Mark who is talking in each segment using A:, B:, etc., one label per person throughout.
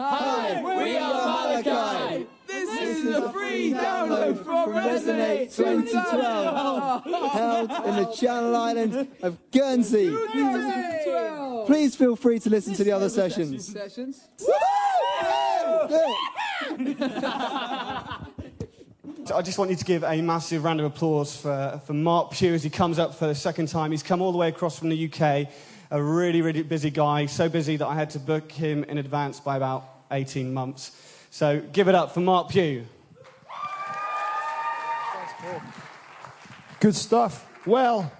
A: Hi, we are Malachi.
B: This is a free download from
A: Resonate 2012, held in the Channel Island of Guernsey. Please feel free to listen to the other sessions.
B: Sessions.
C: I just want you to give a massive round of applause for, for Mark Pugh as he comes up for the second time. He's come all the way across from the UK, a really, really busy guy, so busy that I had to book him in advance by about 18 months. So give it up for Mark Pugh.
D: Good stuff. Well,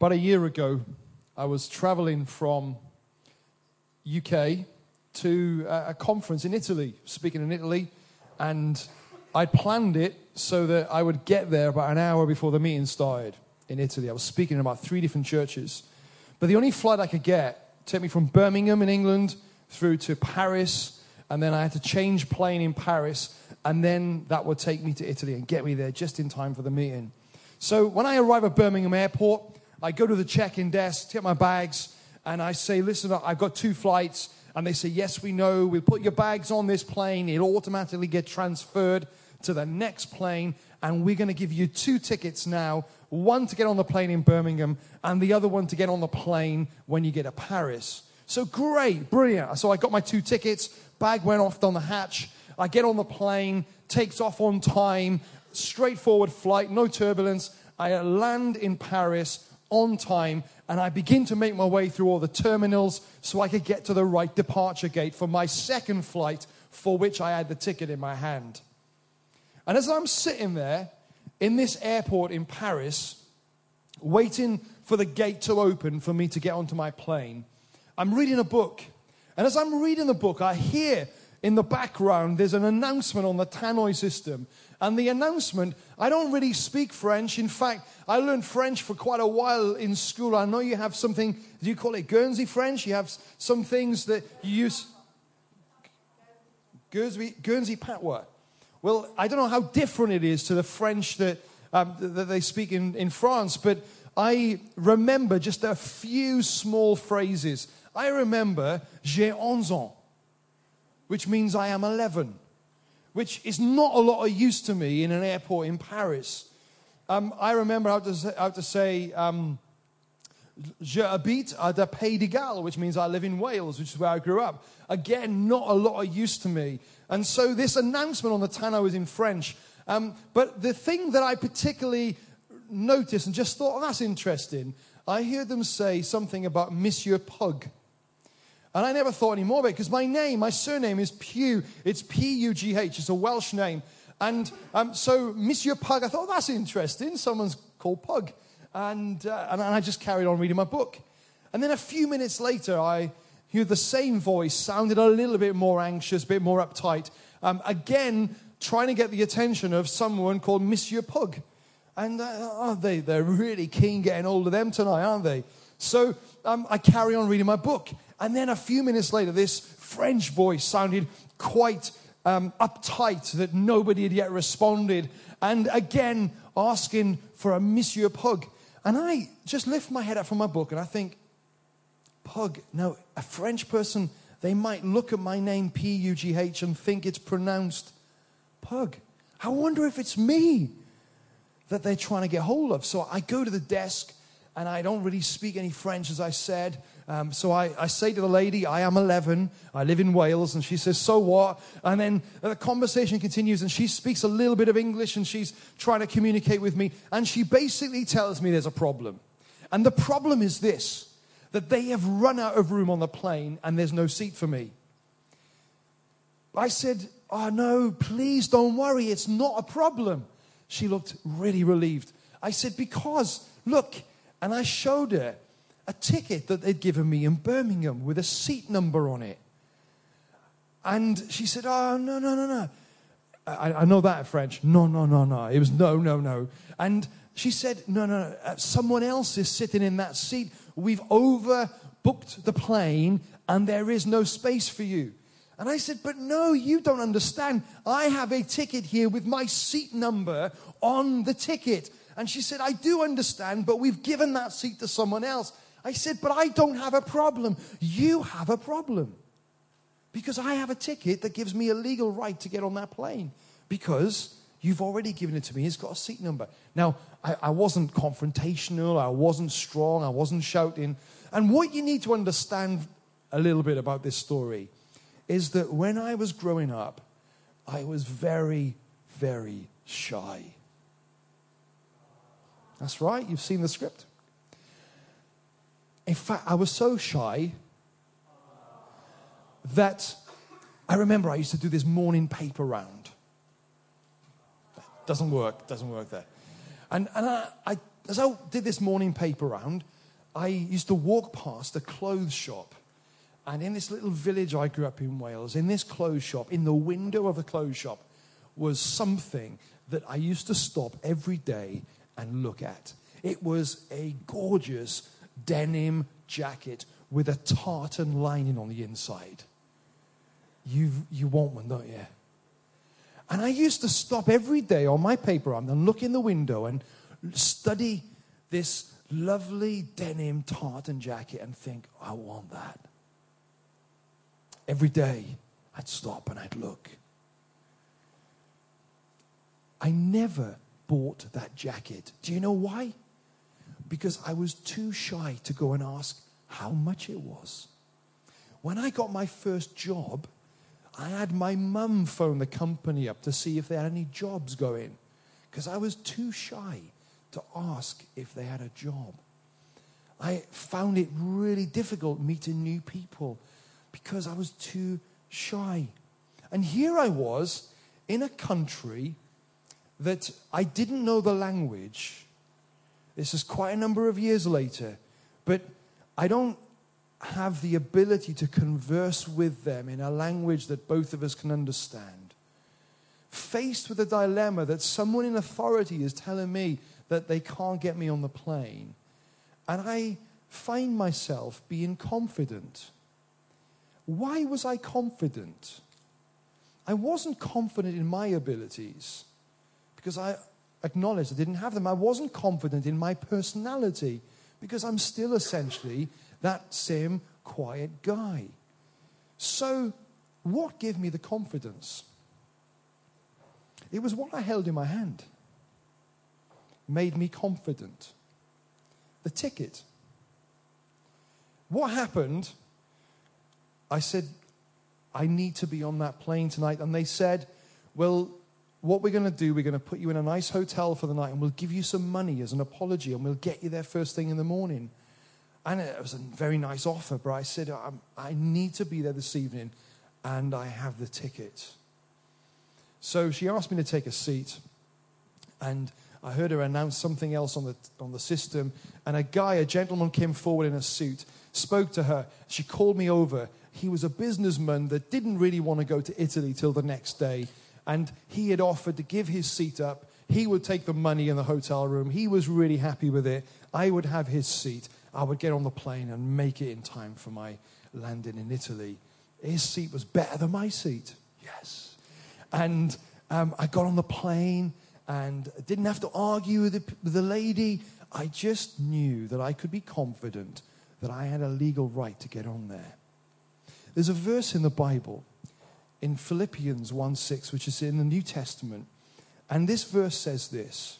D: about a year ago, I was traveling from UK to a conference in Italy, speaking in Italy, and I planned it so that I would get there about an hour before the meeting started in Italy. I was speaking in about three different churches, but the only flight I could get took me from Birmingham in England through to Paris, and then I had to change plane in Paris, and then that would take me to Italy and get me there just in time for the meeting. So when I arrive at Birmingham Airport, I go to the check-in desk, take my bags, and I say, "Listen, I've got two flights." And they say, "Yes, we know. We'll put your bags on this plane. It'll automatically get transferred to the next plane, and we're going to give you two tickets now: one to get on the plane in Birmingham, and the other one to get on the plane when you get to Paris." So great, brilliant. So I got my two tickets. Bag went off down the hatch. I get on the plane, takes off on time, straightforward flight, no turbulence. I land in Paris on time and I begin to make my way through all the terminals so I could get to the right departure gate for my second flight for which I had the ticket in my hand. And as I'm sitting there in this airport in Paris, waiting for the gate to open for me to get onto my plane, I'm reading a book. And as I'm reading the book, I hear in the background there's an announcement on the tannoy system. And the announcement, I don't really speak French. In fact, I learned French for quite a while in school. I know you have something, do you call it Guernsey French? You have some things that you use. Guernsey, Guernsey patois. Well, I don't know how different it is to the French that, um, that they speak in, in France, but I remember just a few small phrases. I remember j'ai onze ans, which means I am 11, which is not a lot of use to me in an airport in Paris. Um, I remember how to say, how to say um, Je habite à the Pays de Galles, which means I live in Wales, which is where I grew up. Again, not a lot of use to me. And so this announcement on the tannoy is in French. Um, but the thing that I particularly noticed and just thought, oh, that's interesting, I hear them say something about Monsieur Pug. And I never thought any more of it because my name, my surname is Pugh. It's P U G H. It's a Welsh name. And um, so, Monsieur Pug, I thought, oh, that's interesting. Someone's called Pug. And, uh, and I just carried on reading my book. And then a few minutes later, I hear the same voice, sounded a little bit more anxious, a bit more uptight. Um, again, trying to get the attention of someone called Monsieur Pug. And uh, oh, they, they're really keen getting hold of them tonight, aren't they? So um, I carry on reading my book. And then a few minutes later, this French voice sounded quite um, uptight that nobody had yet responded. And again, asking for a Monsieur Pug. And I just lift my head up from my book and I think, Pug. Now, a French person, they might look at my name, P U G H, and think it's pronounced Pug. I wonder if it's me that they're trying to get hold of. So I go to the desk and I don't really speak any French, as I said. Um, so I, I say to the lady, I am 11, I live in Wales, and she says, So what? And then the conversation continues, and she speaks a little bit of English, and she's trying to communicate with me, and she basically tells me there's a problem. And the problem is this that they have run out of room on the plane, and there's no seat for me. I said, Oh no, please don't worry, it's not a problem. She looked really relieved. I said, Because, look, and I showed her a ticket that they'd given me in Birmingham with a seat number on it. And she said, Oh, no, no, no, no. I, I know that in French. No, no, no, no. It was no, no, no. And she said, No, no, no. Uh, someone else is sitting in that seat. We've overbooked the plane and there is no space for you. And I said, But no, you don't understand. I have a ticket here with my seat number on the ticket. And she said, I do understand, but we've given that seat to someone else. I said, But I don't have a problem. You have a problem. because I have a ticket that gives me a legal right to get on that plane because you've already given it to me. It's got a seat number. Now, I, I wasn't confrontational, I wasn't strong, I wasn't shouting. And what you need to understand a little bit about this story is that when I was growing up, I was very, very shy. That's right, you've seen the script. In fact, I was so shy that I remember I used to do this morning paper round. Doesn't work, doesn't work there. And, and I, I, as I did this morning paper round, I used to walk past a clothes shop. And in this little village I grew up in Wales, in this clothes shop, in the window of the clothes shop, was something that I used to stop every day and look at. It was a gorgeous denim jacket with a tartan lining on the inside. You, you want one, don't you? And I used to stop every day on my paper round and look in the window and study this lovely denim tartan jacket and think, I want that. Every day I'd stop and I'd look. I never bought that jacket. Do you know why? Because I was too shy to go and ask how much it was. When I got my first job, I had my mum phone the company up to see if they had any jobs going because I was too shy to ask if they had a job. I found it really difficult meeting new people because I was too shy. And here I was in a country that I didn't know the language. This is quite a number of years later, but I don't have the ability to converse with them in a language that both of us can understand. Faced with a dilemma that someone in authority is telling me that they can't get me on the plane, and I find myself being confident. Why was I confident? I wasn't confident in my abilities because I acknowledged I didn't have them. I wasn't confident in my personality because I'm still essentially that same quiet guy. So, what gave me the confidence? It was what I held in my hand, made me confident. The ticket. What happened? I said, I need to be on that plane tonight. And they said, Well, what we're going to do, we're going to put you in a nice hotel for the night and we'll give you some money as an apology and we'll get you there first thing in the morning. And it was a very nice offer, but I said, I need to be there this evening and I have the ticket. So she asked me to take a seat and I heard her announce something else on the, on the system. And a guy, a gentleman, came forward in a suit, spoke to her. She called me over. He was a businessman that didn't really want to go to Italy till the next day and he had offered to give his seat up. He would take the money in the hotel room. He was really happy with it. I would have his seat. I would get on the plane and make it in time for my landing in Italy. His seat was better than my seat. Yes. And um, I got on the plane and didn't have to argue with the, with the lady. I just knew that I could be confident that I had a legal right to get on there. There's a verse in the Bible in Philippians 1 6, which is in the New Testament. And this verse says this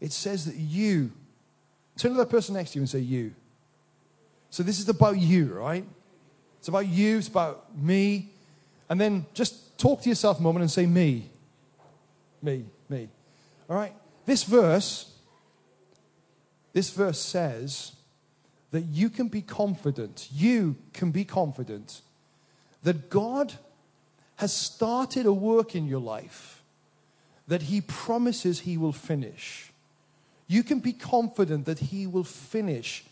D: it says that you, turn to the person next to you and say, You. So this is about you, right? It's about you, it's about me. And then just talk to yourself a moment and say, Me. Me, me. All right? This verse, this verse says that you can be confident, you can be confident that God has started a work in your life that He promises He will finish, you can be confident that He will finish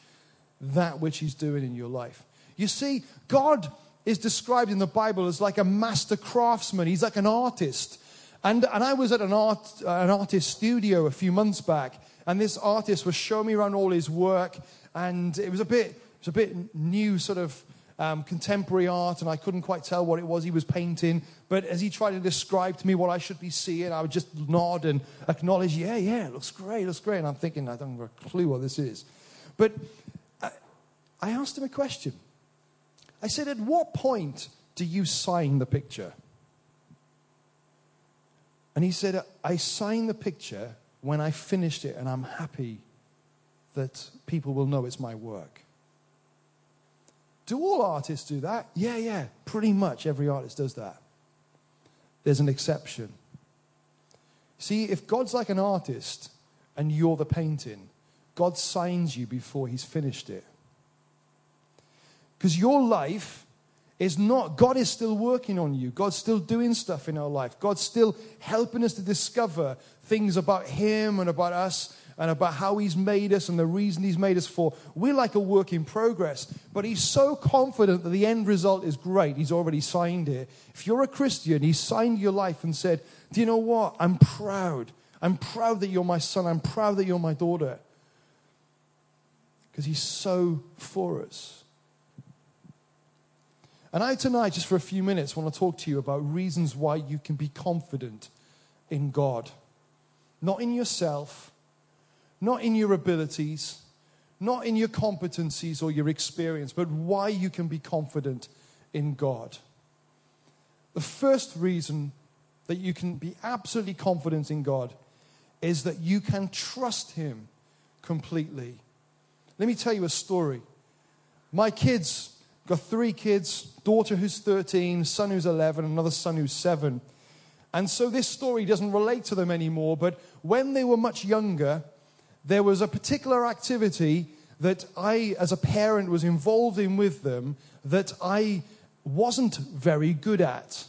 D: that which He's doing in your life. You see, God is described in the Bible as like a master craftsman, He's like an artist. And, and I was at an, art, an artist studio a few months back, and this artist was showing me around all his work, and it was a bit, it was a bit new, sort of um, contemporary art, and I couldn't quite tell what it was he was painting. But as he tried to describe to me what I should be seeing, I would just nod and acknowledge, yeah, yeah, it looks great, looks great. And I'm thinking, I don't have a clue what this is. But I, I asked him a question. I said, At what point Do you sign the picture? And he said, I sign the picture when I finished it, and I'm happy that people will know it's my work. Do all artists do that? Yeah, yeah, pretty much every artist does that. There's an exception. See, if God's like an artist and you're the painting, God signs you before he's finished it. Because your life is not, God is still working on you. God's still doing stuff in our life. God's still helping us to discover things about Him and about us and about how He's made us and the reason He's made us for. We're like a work in progress, but He's so confident that the end result is great. He's already signed it. If you're a Christian, He's signed your life and said, Do you know what? I'm proud. I'm proud that you're my son. I'm proud that you're my daughter. Because He's so for us. And I tonight, just for a few minutes, want to talk to you about reasons why you can be confident in God. Not in yourself, not in your abilities, not in your competencies or your experience, but why you can be confident in God. The first reason that you can be absolutely confident in God is that you can trust Him completely. Let me tell you a story. My kids got three kids daughter who's 13, son who's 11, another son who's 7. And so this story doesn't relate to them anymore, but when they were much younger, there was a particular activity that I, as a parent, was involved in with them that I wasn't very good at.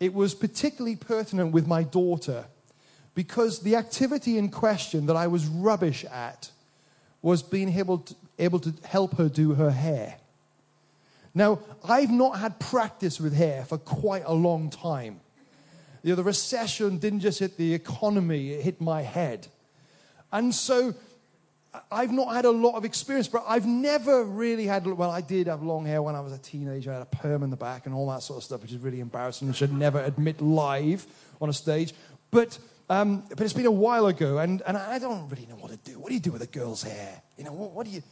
D: It was particularly pertinent with my daughter because the activity in question that I was rubbish at was being able to, able to help her do her hair. Now, I've not had practice with hair for quite a long time. You know, the recession didn't just hit the economy, it hit my head. And so I've not had a lot of experience, but I've never really had, well, I did have long hair when I was a teenager. I had a perm in the back and all that sort of stuff, which is really embarrassing and should never admit live on a stage. But, um, but it's been a while ago, and, and I don't really know what to do. What do you do with a girl's hair? You know, what, what do you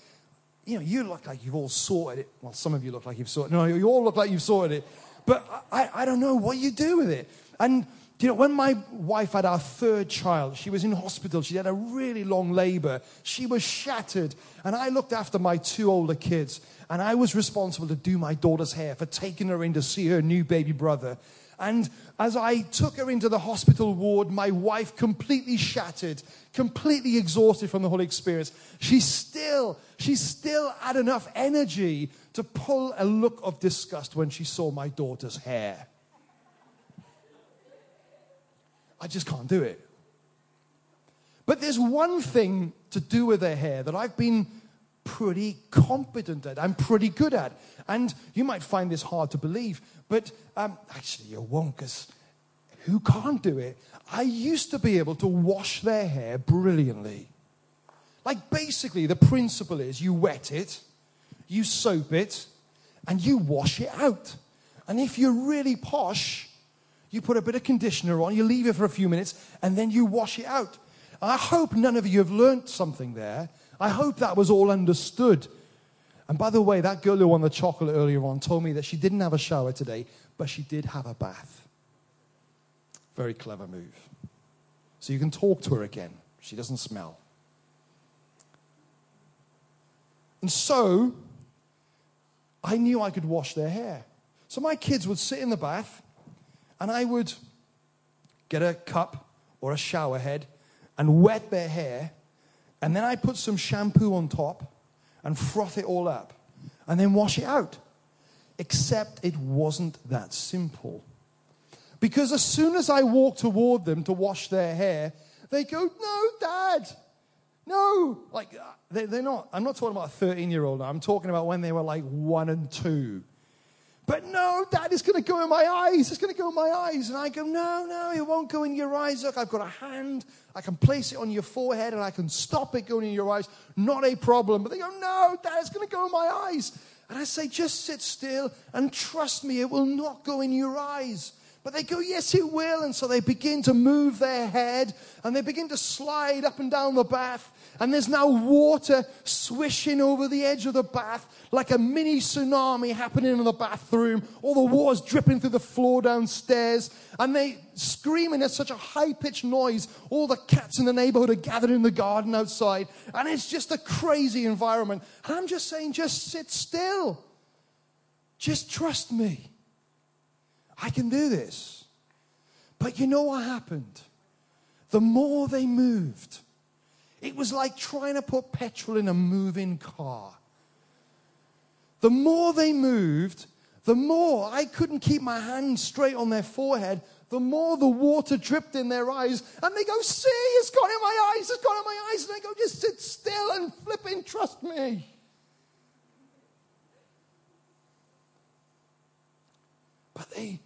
D: you know, you look like you've all sorted it. Well, some of you look like you've sorted it. No, you all look like you've sorted it. But I, I don't know what you do with it. And, you know, when my wife had our third child, she was in hospital. She had a really long labor. She was shattered. And I looked after my two older kids. And I was responsible to do my daughter's hair for taking her in to see her new baby brother. And as I took her into the hospital ward, my wife completely shattered, completely exhausted from the whole experience. She still, she still had enough energy to pull a look of disgust when she saw my daughter's hair. I just can't do it. But there's one thing to do with their hair that I've been pretty competent at. I'm pretty good at. And you might find this hard to believe, but um, actually you won't because who can't do it? I used to be able to wash their hair brilliantly. Like basically, the principle is you wet it, you soap it, and you wash it out. And if you're really posh, you put a bit of conditioner on, you leave it for a few minutes, and then you wash it out. I hope none of you have learnt something there I hope that was all understood. And by the way, that girl who won the chocolate earlier on told me that she didn't have a shower today, but she did have a bath. Very clever move. So you can talk to her again. She doesn't smell. And so I knew I could wash their hair. So my kids would sit in the bath and I would get a cup or a shower head and wet their hair and then I put some shampoo on top and froth it all up and then wash it out. Except it wasn't that simple. Because as soon as I walk toward them to wash their hair, they go, No, Dad, no. Like, uh, they're not, I'm not talking about a 13 year old. I'm talking about when they were like one and two. But no, Dad, going to go in my eyes. It's going to go in my eyes. And I go, no, no, it won't go in your eyes. Look, I've got a hand. I can place it on your forehead and I can stop it going in your eyes. Not a problem. But they go, no, Dad, going to go in my eyes. And I say, just sit still and trust me, it will not go in your eyes. But they go, Yes, it will. And so they begin to move their head and they begin to slide up and down the bath. And there's now water swishing over the edge of the bath like a mini tsunami happening in the bathroom. All the water's dripping through the floor downstairs. And they screaming at such a high pitched noise. All the cats in the neighborhood are gathered in the garden outside. And it's just a crazy environment. And I'm just saying, just sit still. Just trust me. I can do this. But you know what happened? The more they moved, it was like trying to put petrol in a moving car. The more they moved, the more I couldn't keep my hand straight on their forehead, the more the water dripped in their eyes. And they go, See, it's gone in my eyes, it's gone in my eyes. And I go, Just sit still and flipping trust me. But they,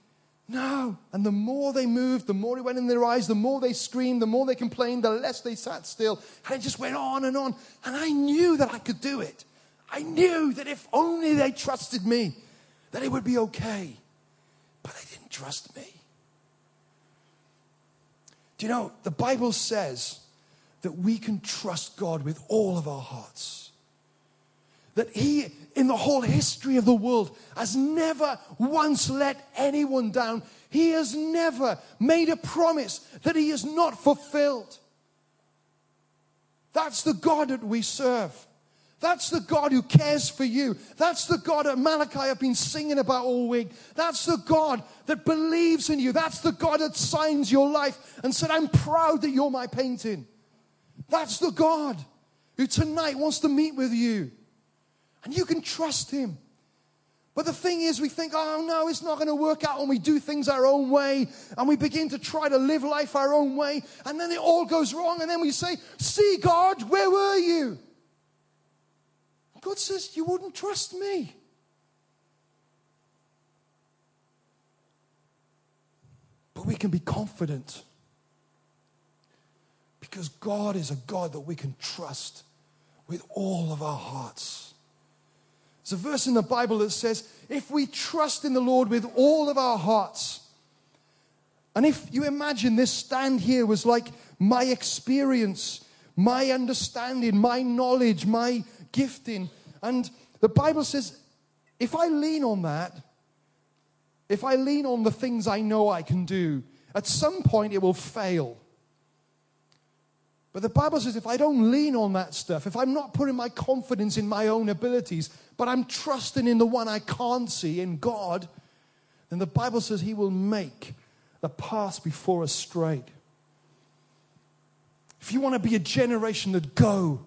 D: no. And the more they moved, the more it went in their eyes, the more they screamed, the more they complained, the less they sat still. And it just went on and on. And I knew that I could do it. I knew that if only they trusted me, that it would be okay. But they didn't trust me. Do you know, the Bible says that we can trust God with all of our hearts. That He in the whole history of the world has never once let anyone down. He has never made a promise that he has not fulfilled. That's the God that we serve. That's the God who cares for you. That's the God that Malachi have been singing about all week. That's the God that believes in you. That's the God that signs your life and said, I'm proud that you're my painting. That's the God who tonight wants to meet with you. And you can trust Him. But the thing is, we think, oh no, it's not going to work out when we do things our own way and we begin to try to live life our own way. And then it all goes wrong. And then we say, See, God, where were you? God says, You wouldn't trust me. But we can be confident because God is a God that we can trust with all of our hearts. There's a verse in the Bible that says, if we trust in the Lord with all of our hearts, and if you imagine this stand here was like my experience, my understanding, my knowledge, my gifting, and the Bible says, if I lean on that, if I lean on the things I know I can do, at some point it will fail. But the Bible says if I don't lean on that stuff, if I'm not putting my confidence in my own abilities, but I'm trusting in the one I can't see, in God, then the Bible says He will make the path before us straight. If you want to be a generation that go,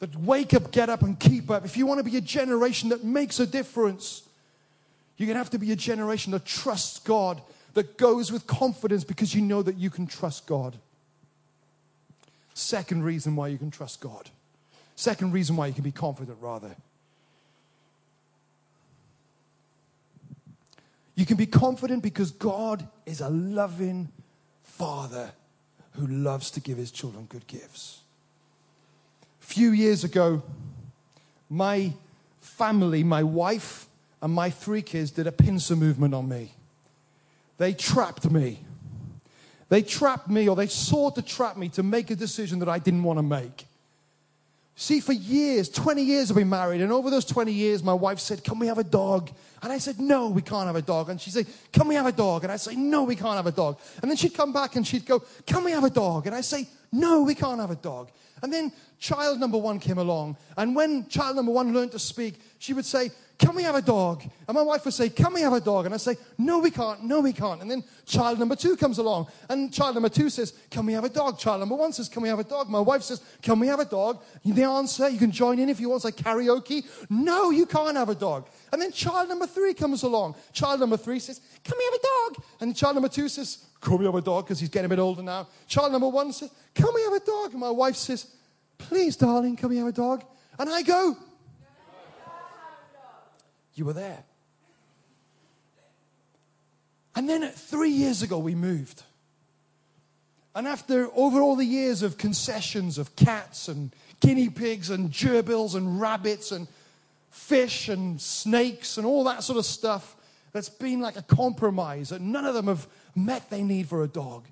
D: that wake up, get up, and keep up, if you want to be a generation that makes a difference, you're going to have to be a generation that trusts God, that goes with confidence because you know that you can trust God. Second reason why you can trust God. Second reason why you can be confident, rather. You can be confident because God is a loving Father who loves to give his children good gifts. A few years ago, my family, my wife, and my three kids did a pincer movement on me. They trapped me. They trapped me or they sought to trap me to make a decision that I didn't want to make. See, for years, 20 years I've been married, and over those 20 years, my wife said, Can we have a dog? And I said, No, we can't have a dog. And she said, Can we have a dog? And I'd say, No, we can't have a dog. And then she'd come back and she'd go, Can we have a dog? And I'd say, No, we can't have a dog. And then child number one came along, and when child number one learned to speak, she would say, can we have a dog? And my wife would say, Can we have a dog? And I say, No, we can't. No, we can't. And then child number two comes along. And child number two says, Can we have a dog? Child number one says, Can we have a dog? My wife says, Can we have a dog? The answer, you can join in if you want, it's like karaoke. No, you can't have a dog. And then child number three comes along. Child number three says, Can we have a dog? And child number two says, Can we have a dog? Because he's getting a bit older now. Child number one says, Can we have a dog? And my wife says, Please, darling, can we have a dog? And I go, you were there. And then three years ago, we moved. And after over all the years of concessions of cats and guinea pigs and gerbils and rabbits and fish and snakes and all that sort of stuff, that's been like a compromise, and none of them have met their need for a dog.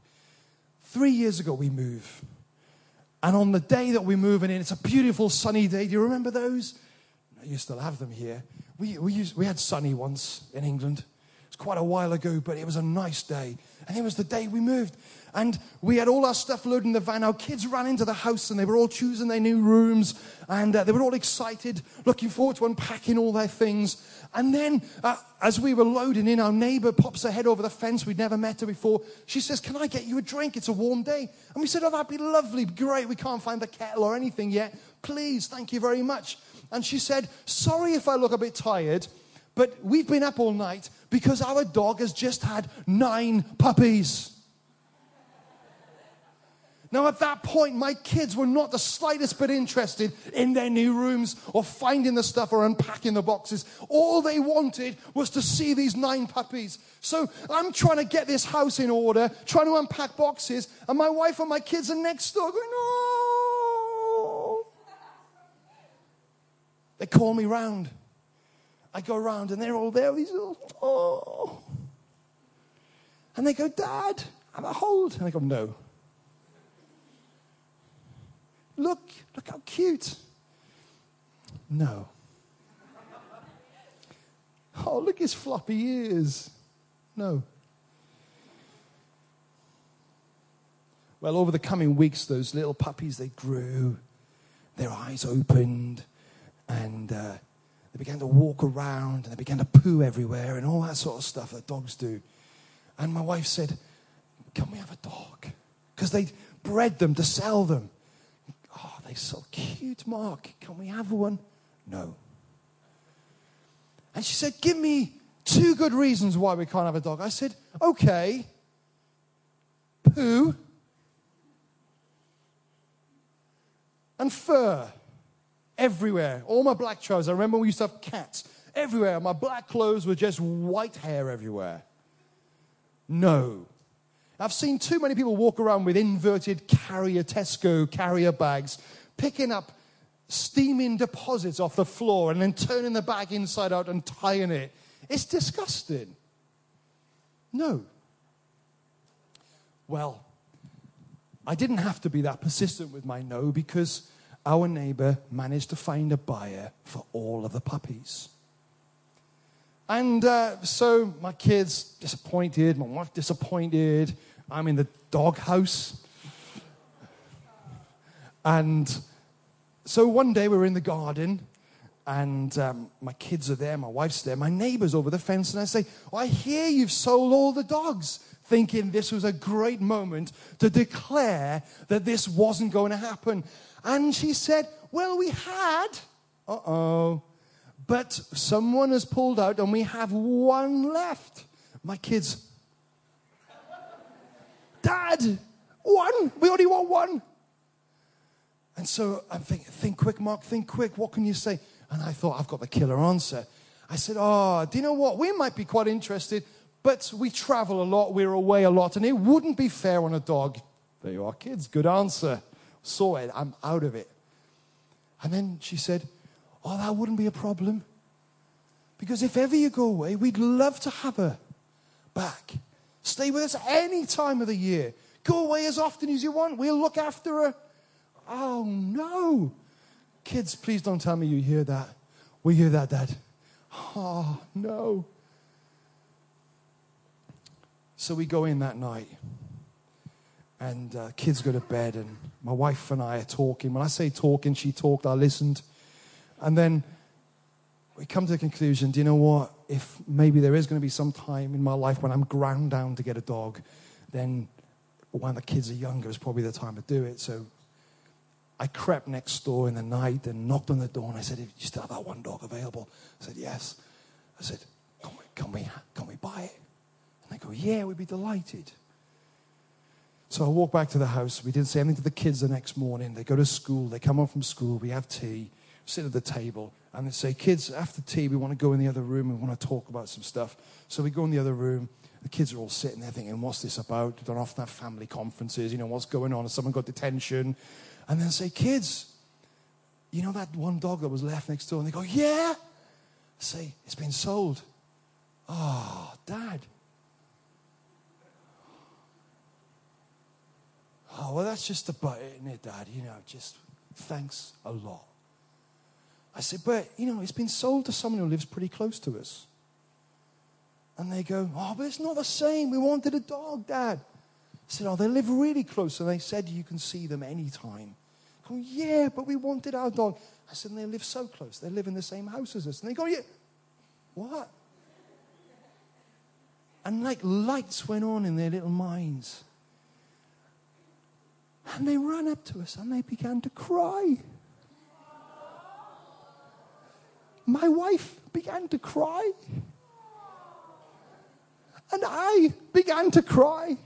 D: Three years ago, we move. And on the day that we're moving in, it's a beautiful sunny day. Do you remember those? You still have them here. We, we, used, we had sunny once in England. It's quite a while ago, but it was a nice day. And it was the day we moved. And we had all our stuff loaded in the van. Our kids ran into the house and they were all choosing their new rooms. And uh, they were all excited, looking forward to unpacking all their things. And then, uh, as we were loading in, our neighbor pops her head over the fence. We'd never met her before. She says, Can I get you a drink? It's a warm day. And we said, Oh, that'd be lovely. Great. We can't find the kettle or anything yet. Please, thank you very much. And she said, Sorry if I look a bit tired, but we've been up all night because our dog has just had nine puppies. Now, at that point, my kids were not the slightest bit interested in their new rooms or finding the stuff or unpacking the boxes. All they wanted was to see these nine puppies. So I'm trying to get this house in order, trying to unpack boxes, and my wife and my kids are next door going, No. They call me round. I go round and they're all there, these little, oh. And they go, Dad, I'm a hold. And I go, No. Look, look how cute. No. Oh, look his floppy ears. No. Well, over the coming weeks, those little puppies, they grew, their eyes opened, and uh, they began to walk around, and they began to poo everywhere, and all that sort of stuff that dogs do. And my wife said, Can we have a dog? Because they bred them to sell them. Oh, they're so cute, Mark. Can we have one? No. And she said, Give me two good reasons why we can't have a dog. I said, Okay. Poo and fur everywhere. All my black trousers. I remember we used to have cats everywhere. My black clothes were just white hair everywhere. No. I've seen too many people walk around with inverted carrier Tesco carrier bags, picking up steaming deposits off the floor and then turning the bag inside out and tying it. It's disgusting. No. Well, I didn't have to be that persistent with my no because our neighbor managed to find a buyer for all of the puppies. And uh, so my kids disappointed, my wife disappointed. I'm in the doghouse. And so one day we're in the garden, and um, my kids are there, my wife's there, my neighbor's over the fence, and I say, oh, I hear you've sold all the dogs, thinking this was a great moment to declare that this wasn't going to happen. And she said, Well, we had. Uh oh. But someone has pulled out, and we have one left. My kids, Dad, one. We only want one. And so I'm thinking, think quick, Mark, think quick. What can you say? And I thought, I've got the killer answer. I said, Oh, do you know what? We might be quite interested, but we travel a lot, we're away a lot, and it wouldn't be fair on a dog. There you are, kids. Good answer. Saw it. I'm out of it. And then she said, Oh, that wouldn't be a problem. Because if ever you go away, we'd love to have her back. Stay with us any time of the year. Go away as often as you want. We'll look after her. Oh, no. Kids, please don't tell me you hear that. We hear that, Dad. Oh, no. So we go in that night, and uh, kids go to bed, and my wife and I are talking. When I say talking, she talked, I listened. And then we come to the conclusion do you know what? If maybe there is going to be some time in my life when I'm ground down to get a dog, then when the kids are younger is probably the time to do it. So I crept next door in the night and knocked on the door and I said, "If you still have that one dog available?" I said, "Yes." I said, "Can we, can we, can we buy it?" They go, "Yeah, we'd be delighted." So I walk back to the house. We didn't say anything to the kids the next morning. They go to school. They come home from school. We have tea. Sit at the table and they say, "Kids, after tea, we want to go in the other room. We want to talk about some stuff." So we go in the other room. The kids are all sitting there thinking, "What's this about?" They don't often have family conferences. You know, what's going on? Has someone got detention? And then say, "Kids, you know that one dog that was left next door?" And they go, "Yeah." I say, "It's been sold." Oh, Dad. Oh, well, that's just about it, isn't it, Dad? You know, just thanks a lot. I said, but, you know, it's been sold to someone who lives pretty close to us. And they go, oh, but it's not the same. We wanted a dog, Dad. I said, oh, they live really close. And they said you can see them anytime. Go, yeah, but we wanted our dog. I said, and they live so close. They live in the same house as us. And they go, yeah, what? And like lights went on in their little minds. And they ran up to us and they began to cry. My wife began to cry. And I began to cry.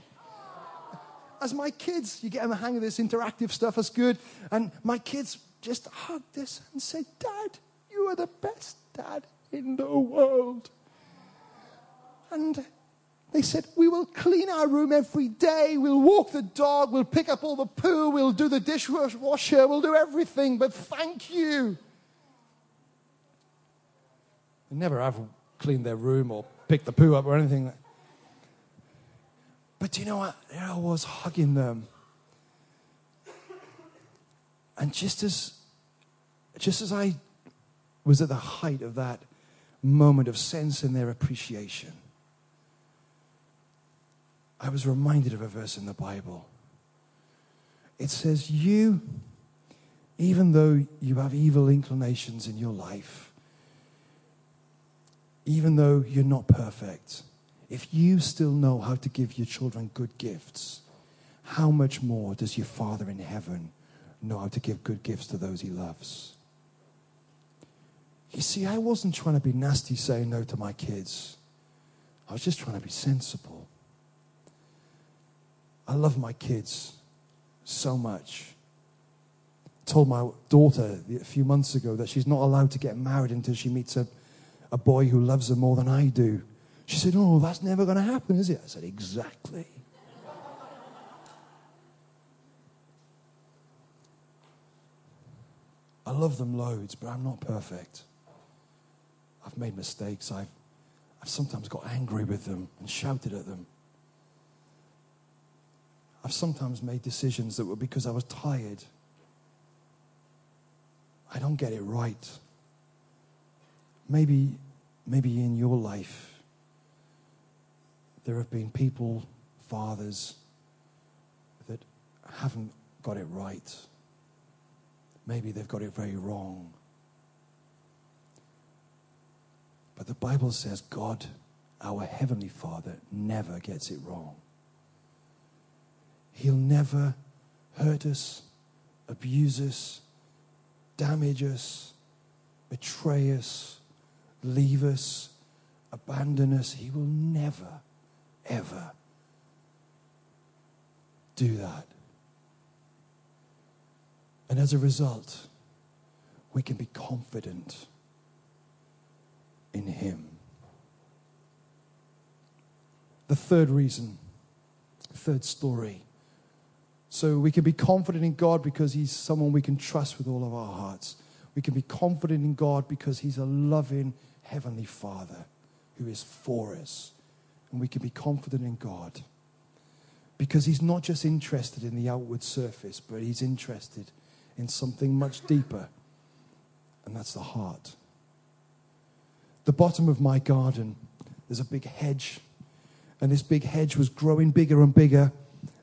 D: As my kids, you get them the hang of this interactive stuff, that's good. And my kids just hugged us and said, Dad, you are the best dad in the world. And they said, We will clean our room every day. We'll walk the dog. We'll pick up all the poo. We'll do the dishwasher. We'll do everything. But thank you. They never have cleaned their room or picked the poo up or anything. But you know what? There I was hugging them. And just as, just as I was at the height of that moment of sensing their appreciation, I was reminded of a verse in the Bible. It says, You, even though you have evil inclinations in your life, even though you're not perfect, if you still know how to give your children good gifts, how much more does your Father in heaven know how to give good gifts to those he loves? You see, I wasn't trying to be nasty saying no to my kids. I was just trying to be sensible. I love my kids so much. told my daughter a few months ago that she's not allowed to get married until she meets a, a boy who loves her more than I do. She said, Oh, that's never going to happen, is it? I said, Exactly. I love them loads, but I'm not perfect. I've made mistakes. I've, I've sometimes got angry with them and shouted at them. I've sometimes made decisions that were because I was tired. I don't get it right. Maybe, maybe in your life, there have been people, fathers, that haven't got it right. Maybe they've got it very wrong. But the Bible says God, our Heavenly Father, never gets it wrong. He'll never hurt us, abuse us, damage us, betray us, leave us, abandon us. He will never, ever do that. And as a result, we can be confident in Him. The third reason, third story so we can be confident in God because He's someone we can trust with all of our hearts. We can be confident in God because He's a loving Heavenly Father who is for us. And we can be confident in God because He's not just interested in the outward surface, but He's interested in something much deeper, and that's the heart. The bottom of my garden, there's a big hedge, and this big hedge was growing bigger and bigger,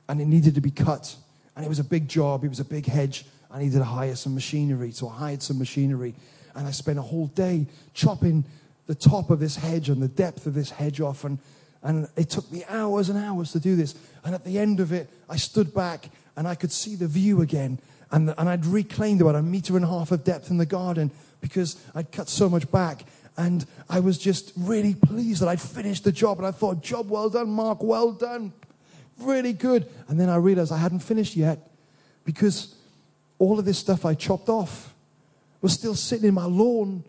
D: and it needed to be cut. And it was a big job, it was a big hedge. I needed to hire some machinery, so I hired some machinery. And I spent a whole day chopping the top of this hedge and the depth of this hedge off. And, and it took me hours and hours to do this. And at the end of it, I stood back and I could see the view again. And, and I'd reclaimed about a meter and a half of depth in the garden because I'd cut so much back. And I was just really pleased that I'd finished the job. And I thought, job well done, Mark, well done really good. And then I realized I hadn't finished yet because all of this stuff I chopped off was still sitting in my lawn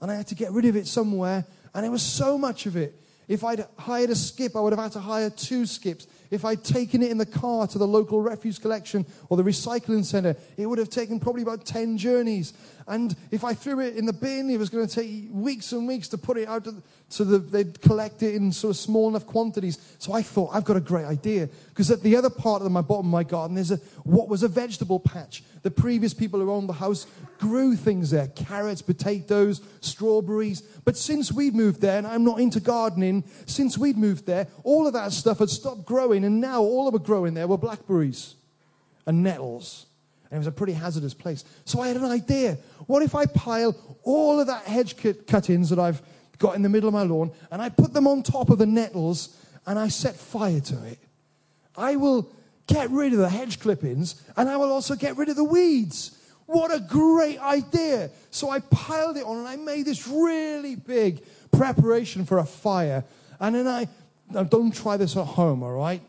D: and I had to get rid of it somewhere. And there was so much of it. If I'd hired a skip, I would have had to hire two skips. If I'd taken it in the car to the local refuse collection or the recycling center, it would have taken probably about 10 journeys. And if I threw it in the bin, it was going to take weeks and weeks to put it out So the, they'd collect it in sort of small enough quantities. So I thought, I've got a great idea. Because at the other part of my bottom of my garden, there's a, what was a vegetable patch. The previous people who owned the house grew things there carrots, potatoes, strawberries. But since we'd moved there, and I'm not into gardening, since we'd moved there, all of that stuff had stopped growing. And now all that were growing there were blackberries and nettles. And it was a pretty hazardous place. So I had an idea. What if I pile all of that hedge cuttings that I've got in the middle of my lawn, and I put them on top of the nettles and I set fire to it. I will get rid of the hedge clippings and I will also get rid of the weeds. What a great idea! So I piled it on and I made this really big preparation for a fire. And then I, now don't try this at home, all right?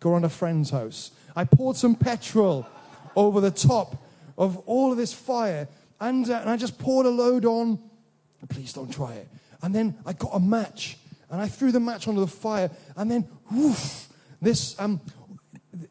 D: Go around a friend's house. I poured some petrol over the top of all of this fire and, uh, and I just poured a load on. Please don't try it. And then I got a match and I threw the match onto the fire. And then, whoosh, this, um,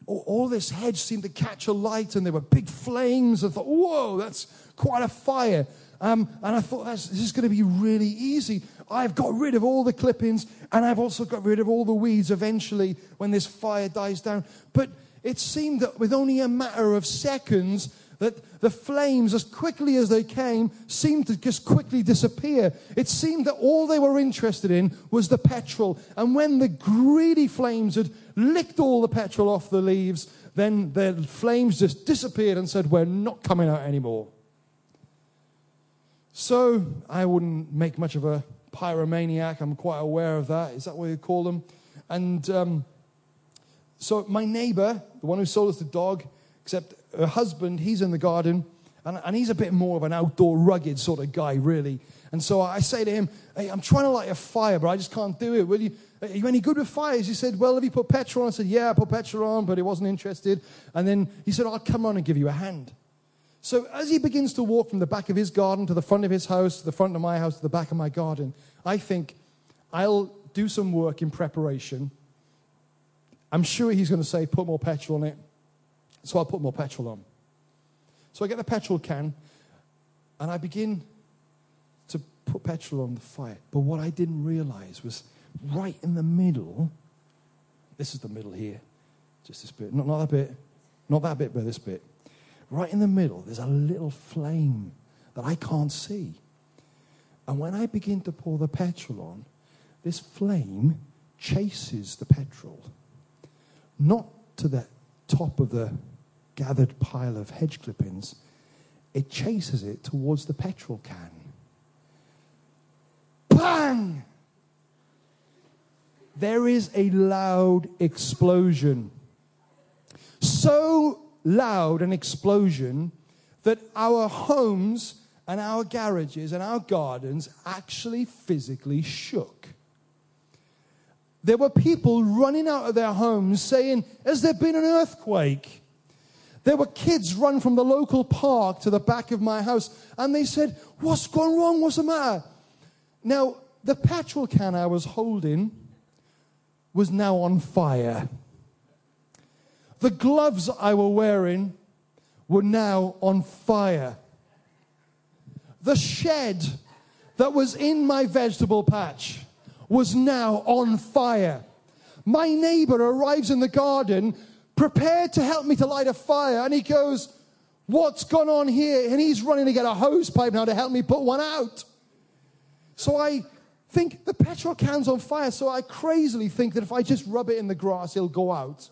D: all this hedge seemed to catch a light and there were big flames. I thought, whoa, that's quite a fire. Um, and I thought, this is going to be really easy. I've got rid of all the clippings and I've also got rid of all the weeds eventually when this fire dies down. But it seemed that with only a matter of seconds, that the flames, as quickly as they came, seemed to just quickly disappear. It seemed that all they were interested in was the petrol. And when the greedy flames had licked all the petrol off the leaves, then the flames just disappeared and said, We're not coming out anymore. So I wouldn't make much of a pyromaniac. I'm quite aware of that. Is that what you call them? And um, so my neighbor, the one who sold us the dog, except her husband, he's in the garden, and, and he's a bit more of an outdoor, rugged sort of guy, really. And so I say to him, hey, I'm trying to light a fire, but I just can't do it. Will you? Are you any good with fires? He said, Well, have you put petrol on? I said, Yeah, I put petrol on, but he wasn't interested. And then he said, I'll come on and give you a hand. So as he begins to walk from the back of his garden to the front of his house, to the front of my house, to the back of my garden, I think I'll do some work in preparation. I'm sure he's going to say, Put more petrol on it. So I'll put more petrol on. So I get the petrol can and I begin to put petrol on the fire. But what I didn't realize was right in the middle, this is the middle here, just this bit, not, not that bit, not that bit, but this bit. Right in the middle, there's a little flame that I can't see. And when I begin to pour the petrol on, this flame chases the petrol, not to the top of the gathered pile of hedge clippings, it chases it towards the petrol can. Bang! There is a loud explosion. So loud an explosion that our homes and our garages and our gardens actually physically shook. There were people running out of their homes saying, Has there been an earthquake? There were kids run from the local park to the back of my house, and they said, What's gone wrong? What's the matter? Now, the petrol can I was holding was now on fire. The gloves I were wearing were now on fire. The shed that was in my vegetable patch was now on fire. My neighbor arrives in the garden prepared to help me to light a fire. And he goes, What's gone on here? And he's running to get a hose pipe now to help me put one out. So I think the petrol can's on fire. So I crazily think that if I just rub it in the grass, it'll go out.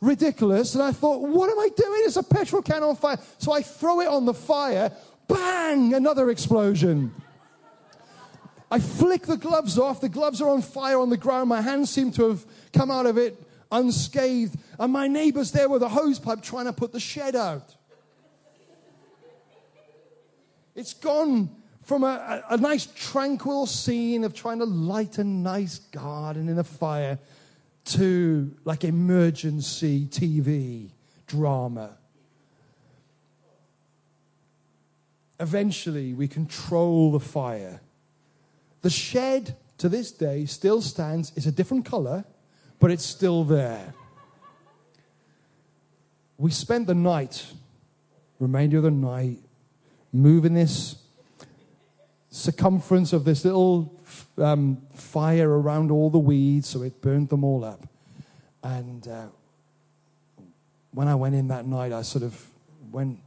D: Ridiculous. And I thought, What am I doing? It's a petrol can on fire. So I throw it on the fire. Bang! Another explosion. I flick the gloves off. The gloves are on fire on the ground. My hands seem to have come out of it unscathed. And my neighbor's there with a hose pipe trying to put the shed out. It's gone from a, a, a, nice tranquil scene of trying to light a nice garden in a fire to like emergency TV drama. Eventually, we control the fire. The shed to this day still stands. It's a different color but it's still there. We spent the night, remainder of the night, moving this circumference of this little um, fire around all the weeds, so it burned them all up. And uh, when I went in that night, I sort of went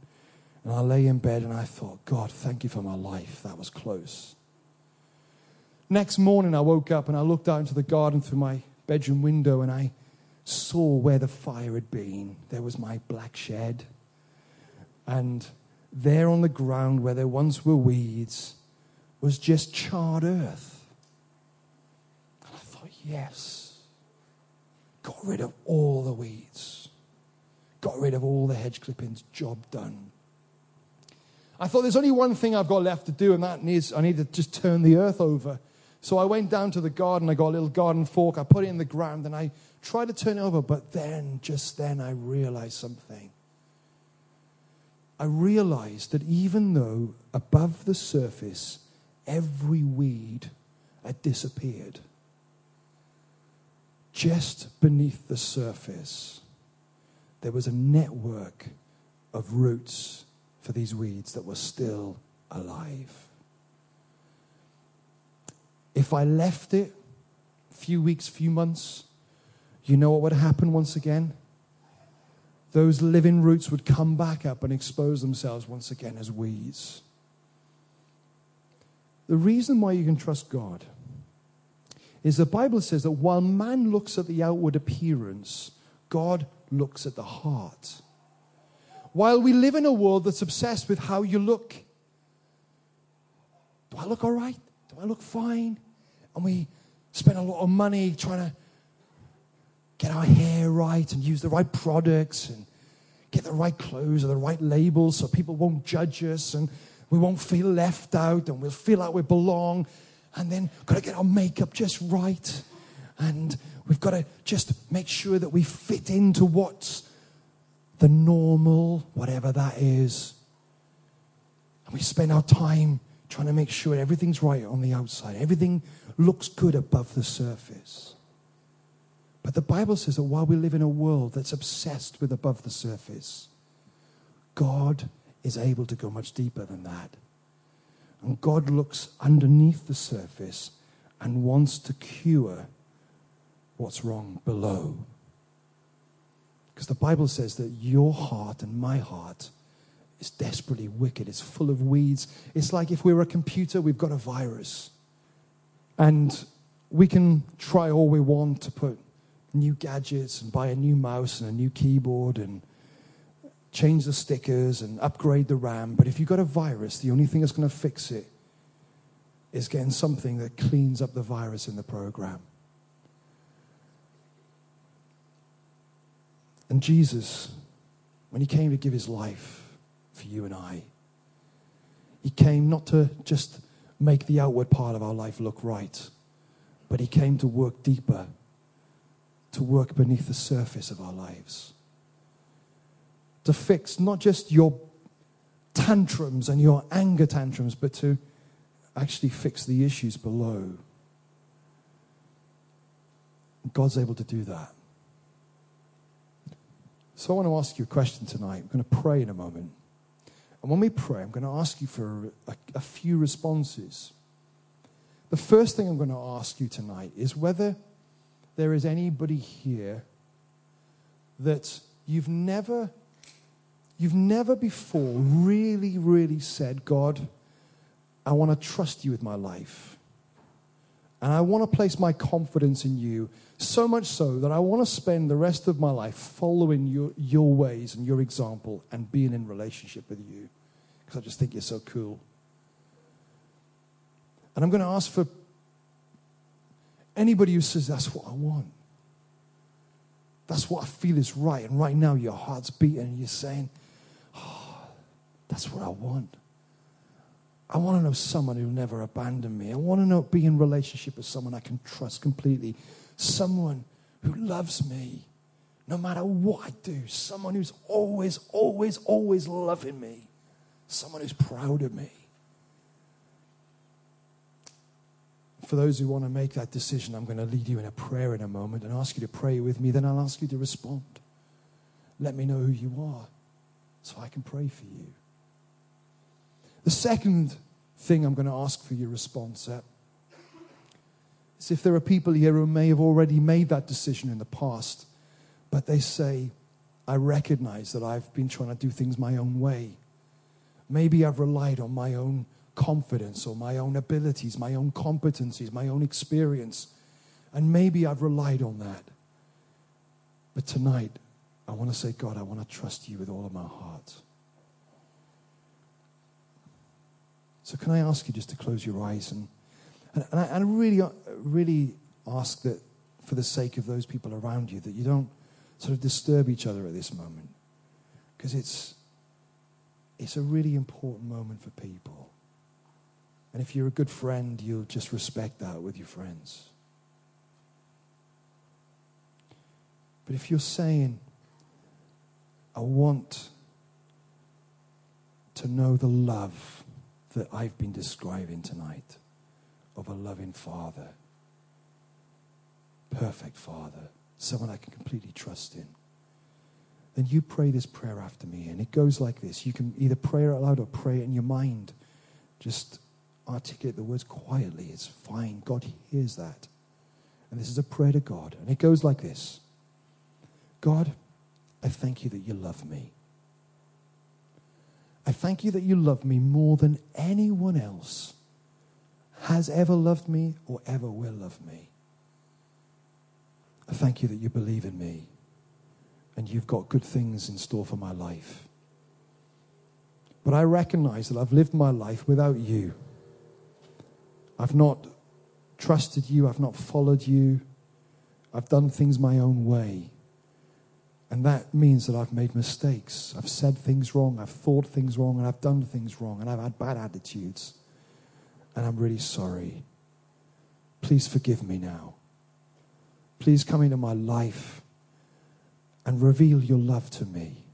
D: and I lay in bed and I thought, God, thank you for my life. That was close. Next morning, I woke up and I looked out into the garden through my bedroom window and I saw where the fire had been. There was my black shed. And there on the ground where there once were weeds was just charred earth. And I thought, yes, got rid of all the weeds, got rid of all the hedge clippings, job done. I thought there's only one thing I've got left to do, and that is I need to just turn the earth over. So I went down to the garden. I got a little garden fork. I put it in the ground and I tried to turn it over. But then, just then, I realized something. I realized that even though above the surface every weed had disappeared, just beneath the surface, there was a network of roots for these weeds that were still alive. If I left it a few weeks, few months, you know what would happen once again? Those living roots would come back up and expose themselves once again as weeds. The reason why you can trust God is the Bible says that while man looks at the outward appearance, God looks at the heart. While we live in a world that's obsessed with how you look, do I look all right? Do I look fine? And we spend a lot of money trying to get our hair right and use the right products and get the right clothes or the right labels so people won't judge us and we won't feel left out and we'll feel like we belong. And then got to get our makeup just right. And we've got to just make sure that we fit into what's the normal, whatever that is. And we spend our time trying to make sure everything's right on the outside. Everything looks good above the surface. But the Bible says that while we live in a world that's obsessed with above the surface, God is able to go much deeper than that. And God looks underneath the surface and wants to cure what's wrong below. Because the Bible says that your heart and my heart is desperately wicked. It's full of weeds. It's like if we're a computer, we've got a virus. And we can try all we want to put new gadgets and buy a new mouse and a new keyboard and change the stickers and upgrade the RAM. But if you've got a virus, the only thing that's going to fix it is getting something that cleans up the virus in the program. And Jesus, when he came to give his life for you and I, he came not to just make the outward part of our life look right, but he came to work deeper, to work beneath the surface of our lives, to fix not just your tantrums and your anger tantrums, but to actually fix the issues below. God's able to do that. So I want to ask you a question tonight. I'm going to pray in a moment. And when we pray, I'm going to ask you for a, a few responses. The first thing I'm going to ask you tonight is whether there is anybody here that you've never you've never before really really said god i want to trust you with my life and i want to place my confidence in you so much so that I want to spend the rest of my life following your, your ways and your example and being in relationship with you. Because I just think you're so cool. And I'm going to ask for anybody who says, That's what I want. That's what I feel is right. And right now, your heart's beating and you're saying, Oh, that's what I want. I want to know someone who'll never abandon me. I want to know, be in relationship with someone I can trust completely someone who loves me no matter what I do, someone who's always, always, always loving me, someone who's proud of me. For those who want to make that decision, I'm going to lead you in a prayer in a moment and ask you to pray with me. Then I'll ask you to respond. Let me know who you are so I can pray for you. The second thing I'm going to ask for your response at As if there are people here who may have already made that decision in the past, but they say, I recognize that I've been trying to do things my own way. Maybe I've relied on my own confidence or my own abilities, my own competencies, my own experience. And maybe I've relied on that. But tonight, I want to say, God, I want to trust you with all of my heart. So, can I ask you just to close your eyes and, and, and I, and really, uh, really ask that for the sake of those people around you, that you don't sort of disturb each other at this moment. Because it's, it's a really important moment for people. And if you're a good friend, you'll just respect that with your friends. But if you're saying, I want to know the love that I've been describing tonight of a loving father, perfect father, someone I can completely trust in, then you pray this prayer after me. And it goes like this. You can either pray it out loud or pray it in your mind. Just articulate the words quietly. It's fine. God hears that. And this is a prayer to God. And it goes like this God, I thank you that you love me. I thank you that you love me more than anyone else has ever loved me or ever will love me. I thank you that you believe in me and you've got good things in store for my life. But I recognize that I've lived my life without you. I've not trusted you, I've not followed you, I've done things my own way. And that means that I've made mistakes. I've said things wrong. I've thought things wrong. And I've done things wrong. And I've had bad attitudes. And I'm really sorry. Please forgive me now. Please come into my life and reveal your love to me.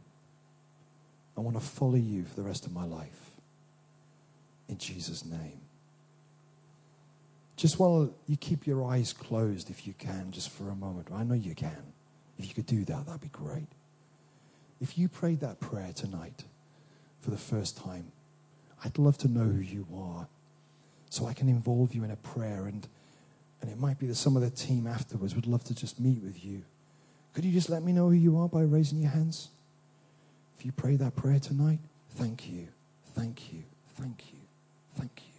D: I want to follow you for the rest of my life. In Jesus' name. Just while you keep your eyes closed, if you can, just for a moment. I know you can. If you could do that, that'd be great. If you prayed that prayer tonight for the first time, I'd love to know who you are so I can involve you in a prayer. And, and it might be that some of the team afterwards would love to just meet with you. Could you just let me know who you are by raising your hands? If you pray that prayer tonight, thank you, thank you, thank you, thank you,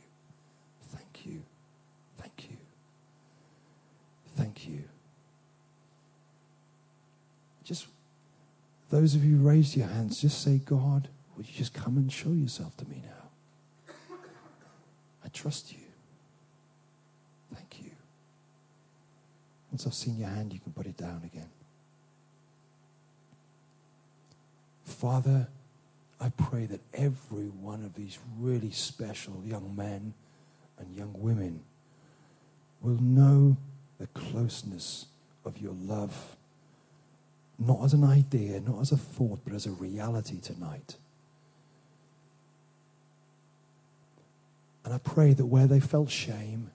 D: thank you, thank you, thank you. Just those of you who raised your hands, just say, God, would you just come and show yourself to me now? I trust you. Thank you. Once I've seen your hand, you can put it down again. Father, I pray that every one of these really special young men and young women will know the closeness of your love not as an idea, not as a thought, but as a reality tonight. And I pray that where they felt shame,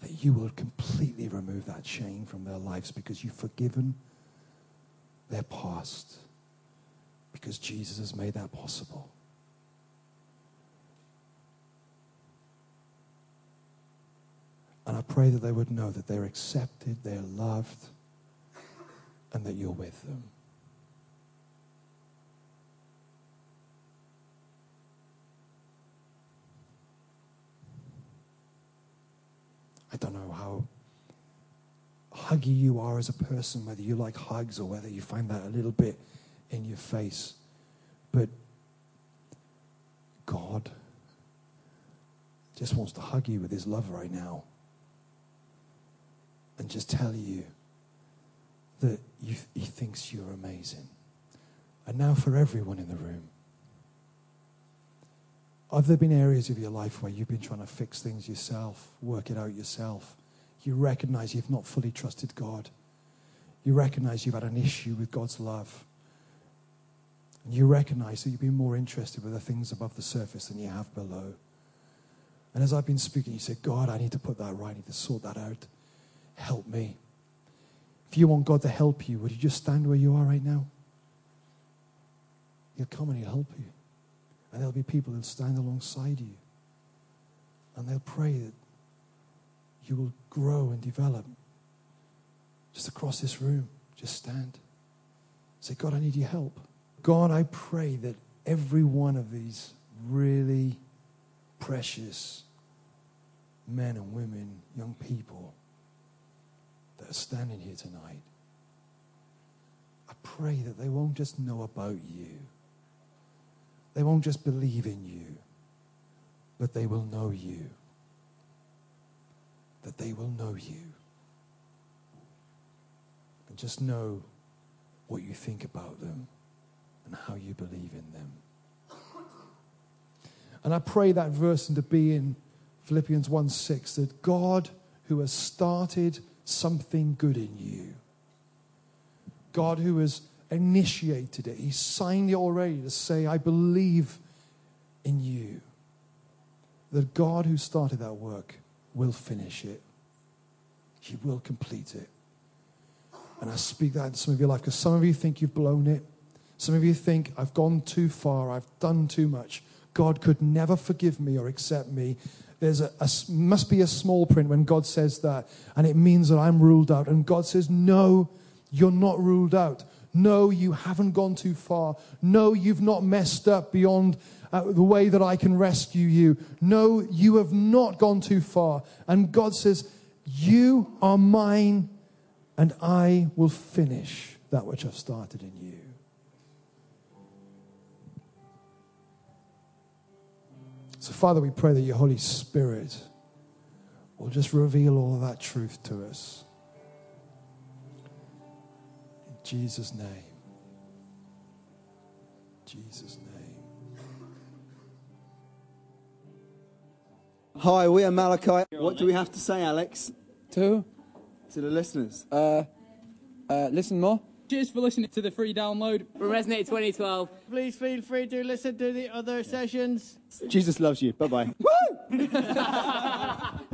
D: that you will completely remove that shame from their lives because you've forgiven their past, because Jesus has made that possible. And I pray that they would know that they're accepted, they're loved and that you're with them. I don't know how huggy you are as a person, whether you like hugs or whether you find that a little bit in your face. But God just wants to hug you with his love right now and just tell you that you, he thinks you're amazing. And now, for everyone in the room, have there been areas of your life where you've been trying to fix things yourself, work it out yourself? You recognize you've not fully trusted God. You recognize you've had an issue with God's love. And you recognize that you've been more interested with the things above the surface than you have below. And as I've been speaking, you said, God, I need to put that right. I need to sort that out. Help me. If you want God to help you, would you just stand where you are right now? He'll come and he'll help you. And there'll be people who'll stand alongside you. And they'll pray that you will grow and develop. Just across this room, just stand. Say, God, I need your help. God, I pray that every one of these really precious men and women, young people that are standing here tonight, I pray that they won't just know about you, they won't just believe in you, but they will know you. That they will know you. And just know what you think about them and how you believe in them. And I pray that verse into being Philippians 1 6 that God, who has started something good in you, God, who has initiated it, He signed it already to say, I believe in you. That God, who started that work, will finish it, He will complete it. And I speak that into some of your life because some of you think you've blown it. Some of you think, I've gone too far, I've done too much. God could never forgive me or accept me. There's a, a, must be a small print when God says that, and it means that I'm ruled out. And God says, No, you're not ruled out. No, you haven't gone too far. No, you've not messed up beyond uh, the way that I can rescue you. No, you have not gone too far. And God says, You are mine, and I will finish that which I've started in you. So, Father, we pray that your Holy Spirit will just reveal all of that truth to us. In Jesus' name. Jesus' name.
A: Hi, we are Malachi. What do we have to say, Alex,
B: Two.
A: to the listeners?
B: Uh, uh, listen more.
E: Cheers for listening to the free download.
F: From Resonate 2012.
G: Please feel free to listen to the other sessions.
A: Jesus loves you. Bye bye.